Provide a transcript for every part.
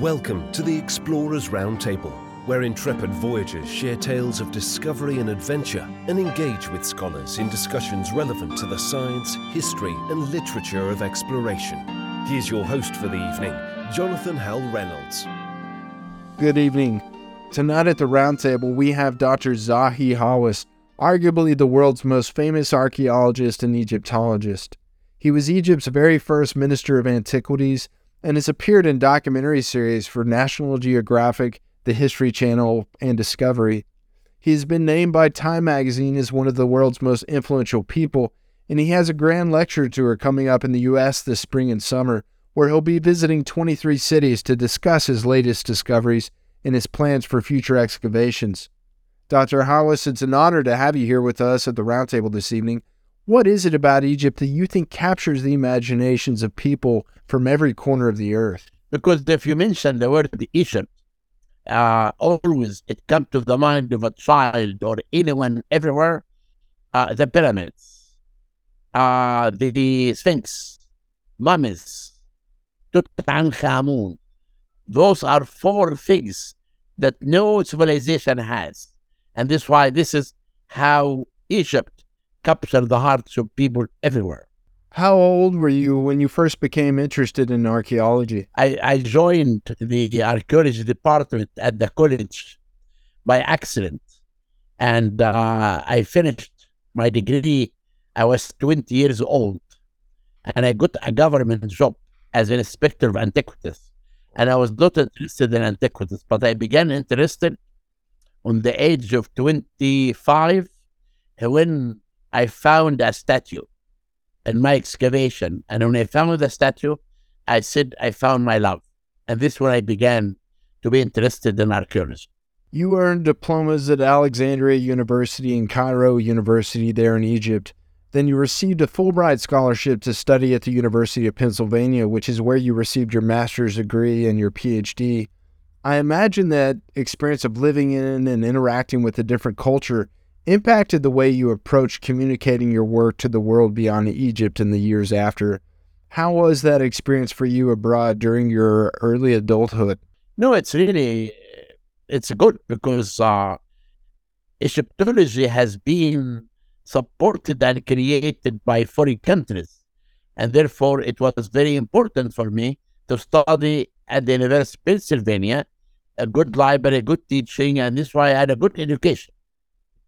Welcome to the Explorers Roundtable, where intrepid voyagers share tales of discovery and adventure and engage with scholars in discussions relevant to the science, history, and literature of exploration. Here's your host for the evening, Jonathan Howell Reynolds. Good evening. Tonight at the roundtable, we have Dr. Zahi Hawass, arguably the world's most famous archaeologist and Egyptologist. He was Egypt's very first minister of antiquities and has appeared in documentary series for National Geographic, the History Channel, and Discovery. He has been named by Time magazine as one of the world's most influential people, and he has a grand lecture tour coming up in the U.S. this spring and summer, where he'll be visiting 23 cities to discuss his latest discoveries and his plans for future excavations. Dr. Hawass, it's an honor to have you here with us at the roundtable this evening. What is it about Egypt that you think captures the imaginations of people from every corner of the earth? Because if you mention the word Egypt, uh, always it comes to the mind of a child or anyone everywhere. Uh, the pyramids, uh, the, the Sphinx, mummies, Tutankhamun. Those are four things that no civilization has. And this is why this is how Egypt capture the hearts of people everywhere. How old were you when you first became interested in archaeology? I, I joined the, the archaeology department at the college by accident. And uh, I finished my degree. I was 20 years old. And I got a government job as an inspector of antiquities. And I was not interested in antiquities, but I began interested on the age of 25 when I found a statue in my excavation. And when I found the statue, I said, I found my love. And this is when I began to be interested in archaeology. You earned diplomas at Alexandria University and Cairo University there in Egypt. Then you received a Fulbright scholarship to study at the University of Pennsylvania, which is where you received your master's degree and your PhD. I imagine that experience of living in and interacting with a different culture impacted the way you approached communicating your work to the world beyond Egypt in the years after. How was that experience for you abroad during your early adulthood? No, it's really it's good because uh, Egyptology has been supported and created by foreign countries, and therefore it was very important for me to study at the University of Pennsylvania, a good library, good teaching, and this is why I had a good education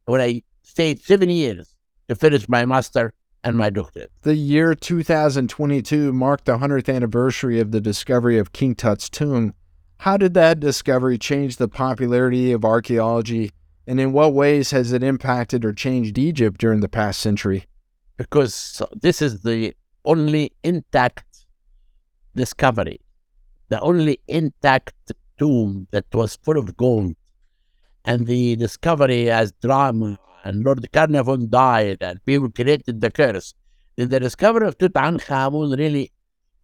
when I stayed seven years to finish my master and my doctorate. The year 2022 marked the 100th anniversary of the discovery of King Tut's tomb. How did that discovery change the popularity of archaeology, and in what ways has it impacted or changed Egypt during the past century? Because this is the only intact discovery, the only intact tomb that was full of gold and the discovery as drama, and Lord Carnarvon died, and people created the curse. Then the discovery of Tutankhamun really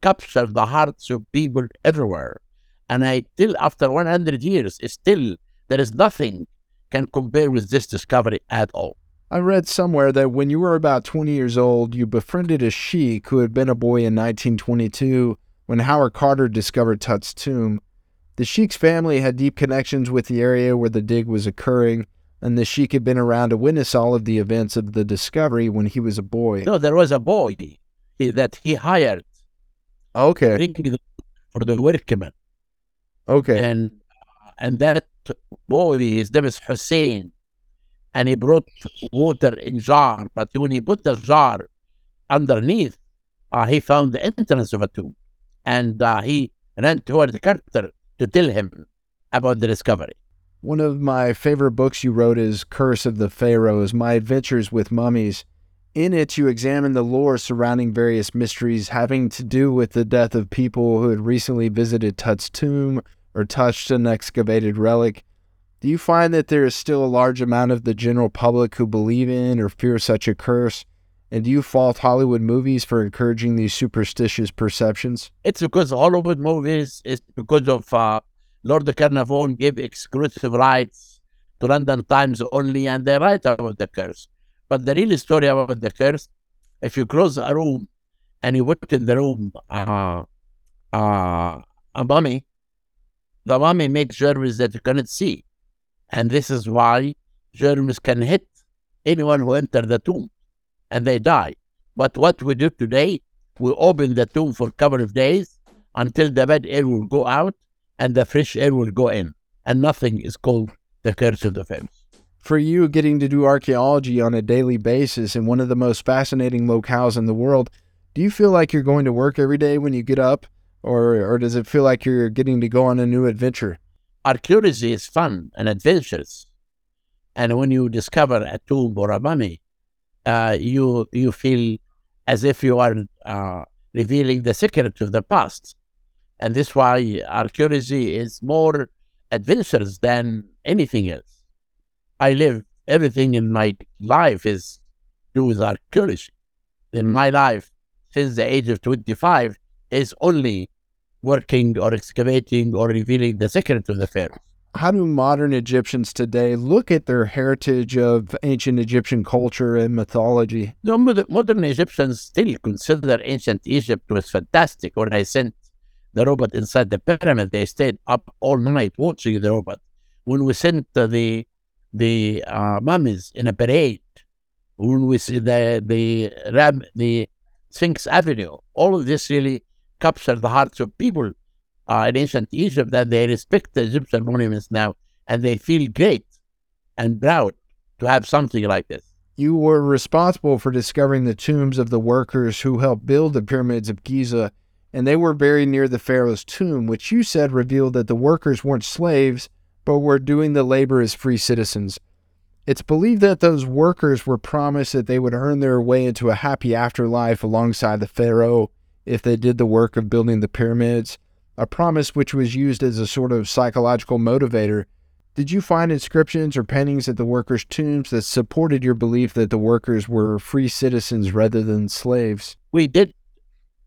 captured the hearts of people everywhere. And I still, after 100 years, still there is nothing can compare with this discovery at all. I read somewhere that when you were about 20 years old, you befriended a sheik who had been a boy in 1922 when Howard Carter discovered Tut's tomb. The Sheik's family had deep connections with the area where the dig was occurring, and the Sheik had been around to witness all of the events of the discovery when he was a boy. No, there was a boy that he hired. Okay. For the workmen. Okay. And and that boy, his name is Hussein, and he brought water in jar. But when he put the jar underneath, uh, he found the entrance of a tomb, and uh, he ran toward the Carter to tell him about the discovery. One of my favorite books you wrote is Curse of the Pharaohs My Adventures with Mummies. In it, you examine the lore surrounding various mysteries having to do with the death of people who had recently visited Tut's tomb or touched an excavated relic. Do you find that there is still a large amount of the general public who believe in or fear such a curse? And do you fault Hollywood movies for encouraging these superstitious perceptions? It's because Hollywood movies is because of uh, Lord Carnarvon gave exclusive rights to London Times only, and they write about the curse. But the real story about the curse, if you close a room and you put in the room uh, uh, a mummy, the mummy makes germs that you cannot see. And this is why germs can hit anyone who enters the tomb and they die. But what we do today, we open the tomb for a couple of days until the bad air will go out and the fresh air will go in. And nothing is called the curse of the Pharaohs. For you, getting to do archaeology on a daily basis in one of the most fascinating locales in the world, do you feel like you're going to work every day when you get up? Or, or does it feel like you're getting to go on a new adventure? Archaeology is fun and adventurous. And when you discover a tomb or a mummy, uh, you you feel as if you are uh, revealing the secret of the past. And this why archaeology is more adventurous than anything else. I live, everything in my life is do with archaeology. In my life, since the age of 25, is only working or excavating or revealing the secret of the pharaohs. How do modern Egyptians today look at their heritage of ancient Egyptian culture and mythology? The modern Egyptians still consider ancient Egypt was fantastic. When I sent the robot inside the pyramid, they stayed up all night watching the robot. When we sent the the uh, mummies in a parade, when we see the the Ram, the Sphinx Avenue, all of this really captured the hearts of people uh, in ancient Egypt that they respect the Egyptian monuments now and they feel great and proud to have something like this. You were responsible for discovering the tombs of the workers who helped build the pyramids of Giza, and they were buried near the pharaoh's tomb, which you said revealed that the workers weren't slaves, but were doing the labor as free citizens. It's believed that those workers were promised that they would earn their way into a happy afterlife alongside the pharaoh if they did the work of building the pyramids a promise which was used as a sort of psychological motivator. Did you find inscriptions or paintings at the workers' tombs that supported your belief that the workers were free citizens rather than slaves? We did.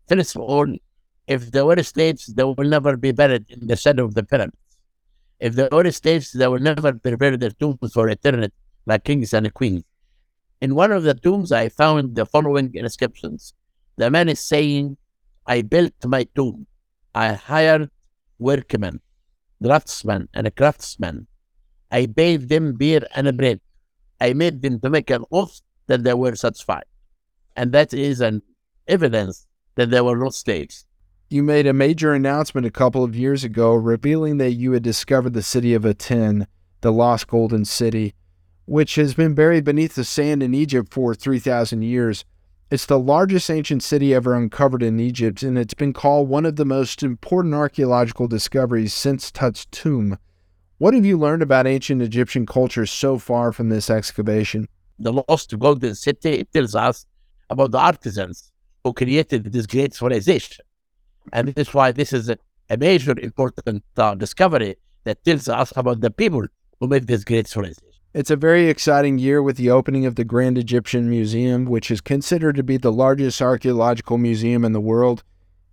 First of all, if they were slaves, they will never be buried in the center of the pyramids. If they were slaves, they will never prepare their tombs for eternity like kings and queens. In one of the tombs, I found the following inscriptions. The man is saying, I built my tomb I hired workmen, draftsmen, and craftsmen. I paid them beer and bread. I made them to make an oath that they were satisfied. And that is an evidence that they were not slaves. You made a major announcement a couple of years ago revealing that you had discovered the city of Aten, the lost golden city, which has been buried beneath the sand in Egypt for 3,000 years. It's the largest ancient city ever uncovered in Egypt, and it's been called one of the most important archaeological discoveries since Tut's tomb. What have you learned about ancient Egyptian culture so far from this excavation? The lost golden city tells us about the artisans who created this great civilization. And this is why this is a, major important uh, discovery that tells us about the people who made this great civilization. It's a very exciting year with the opening of the Grand Egyptian Museum, which is considered to be the largest archaeological museum in the world.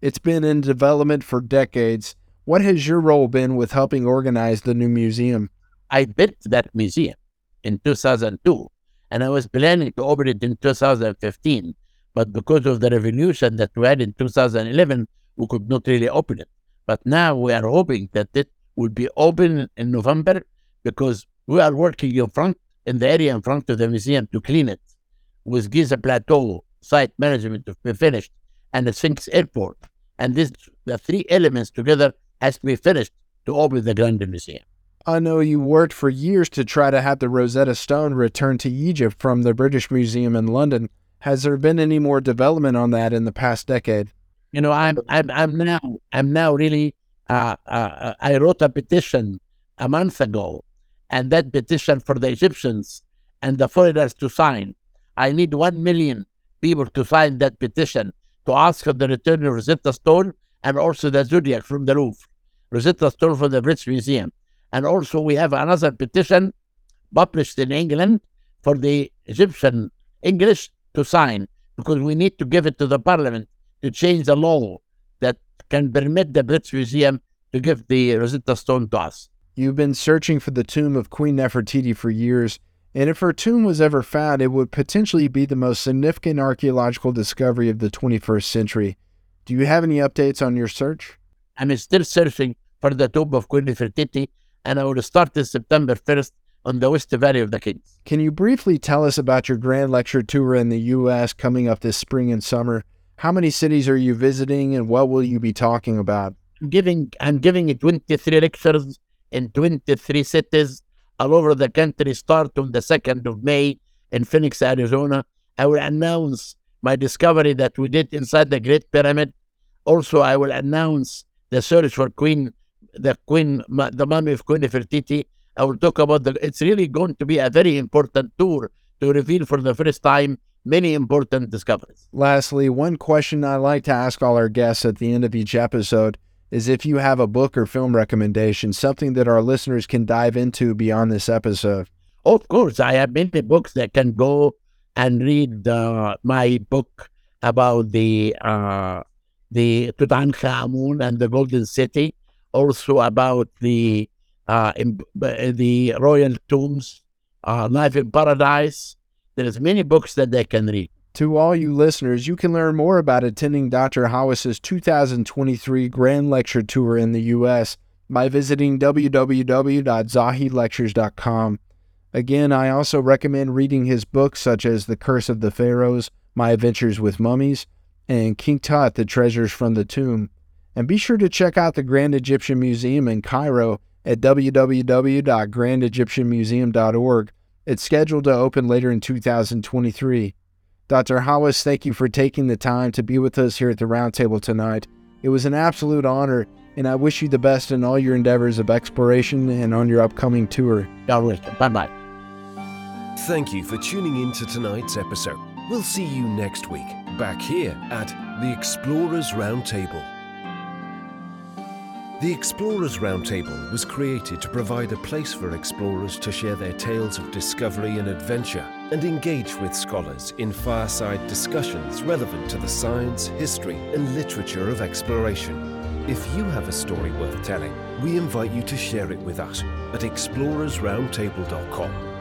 It's been in development for decades. What has your role been with helping organize the new museum? I built that museum in 2002, and I was planning to open it in 2015. But because of the revolution that we had in 2011, we could not really open it. But now we are hoping that it will be open in November because we are working in front in the area in front of the museum to clean it with Giza Plateau site management to be finished and the Sphinx Airport. And this the three elements together has to be finished to open the Grand Museum. I know you worked for years to try to have the Rosetta Stone returned to Egypt from the British Museum in London. Has there been any more development on that in the past decade? You know, I'm I'm, I'm now I'm now really uh, uh, I wrote a petition a month ago and that petition for the Egyptians and the foreigners to sign. I need 1 million people to sign that petition to ask for the return of Rosetta Stone and also the Zodiac from the roof, Rosetta Stone from the British Museum. And also, we have another petition published in England for the Egyptian English to sign because we need to give it to the parliament to change the law that can permit the British Museum to give the Rosetta Stone to us. You've been searching for the tomb of Queen Nefertiti for years, and if her tomb was ever found, it would potentially be the most significant archaeological discovery of the 21st century. Do you have any updates on your search? I'm still searching for the tomb of Queen Nefertiti, and I will start this September 1st on the West Valley of the Kings. Can you briefly tell us about your grand lecture tour in the U.S. coming up this spring and summer? How many cities are you visiting, and what will you be talking about? I'm giving I'm giving 23 lectures in 23 cities all over the country. Start on the 2nd of May in Phoenix, Arizona. I will announce my discovery that we did inside the Great Pyramid. Also, I will announce the search for Queen, the Queen, the mummy of Queen Nefertiti. I will talk about the. It's really going to be a very important tour to reveal for the first time many important discoveries. Lastly, one question I like to ask all our guests at the end of each episode is if you have a book or film recommendation, something that our listeners can dive into beyond this episode. Of course, I have many books that can go and read uh, my book about the uh, the Tutankhamun and the Golden City, also about the uh, in, the royal tombs, uh, Life in Paradise. There's many books that they can read. To all you listeners, you can learn more about attending Dr. Hawass's 2023 Grand Lecture Tour in the U.S. by visiting www.zahilectures.com. Again, I also recommend reading his books such as The Curse of the Pharaohs, My Adventures with Mummies, and King Tut, The Treasures from the Tomb. And be sure to check out the Grand Egyptian Museum in Cairo at www.grandegyptianmuseum.org. It's scheduled to open later in 2023. Dr. Hawass, thank you for taking the time to be with us here at the Roundtable tonight. It was an absolute honor, and I wish you the best in all your endeavors of exploration and on your upcoming tour. You're. Bye bye. Thank you for tuning in to tonight's episode. We'll see you next week, back here at the Explorers Roundtable. The Explorers Roundtable was created to provide a place for explorers to share their tales of discovery and adventure and engage with scholars in fireside discussions relevant to the science, history, and literature of exploration. If you have a story worth telling, we invite you to share it with us at explorersroundtable.com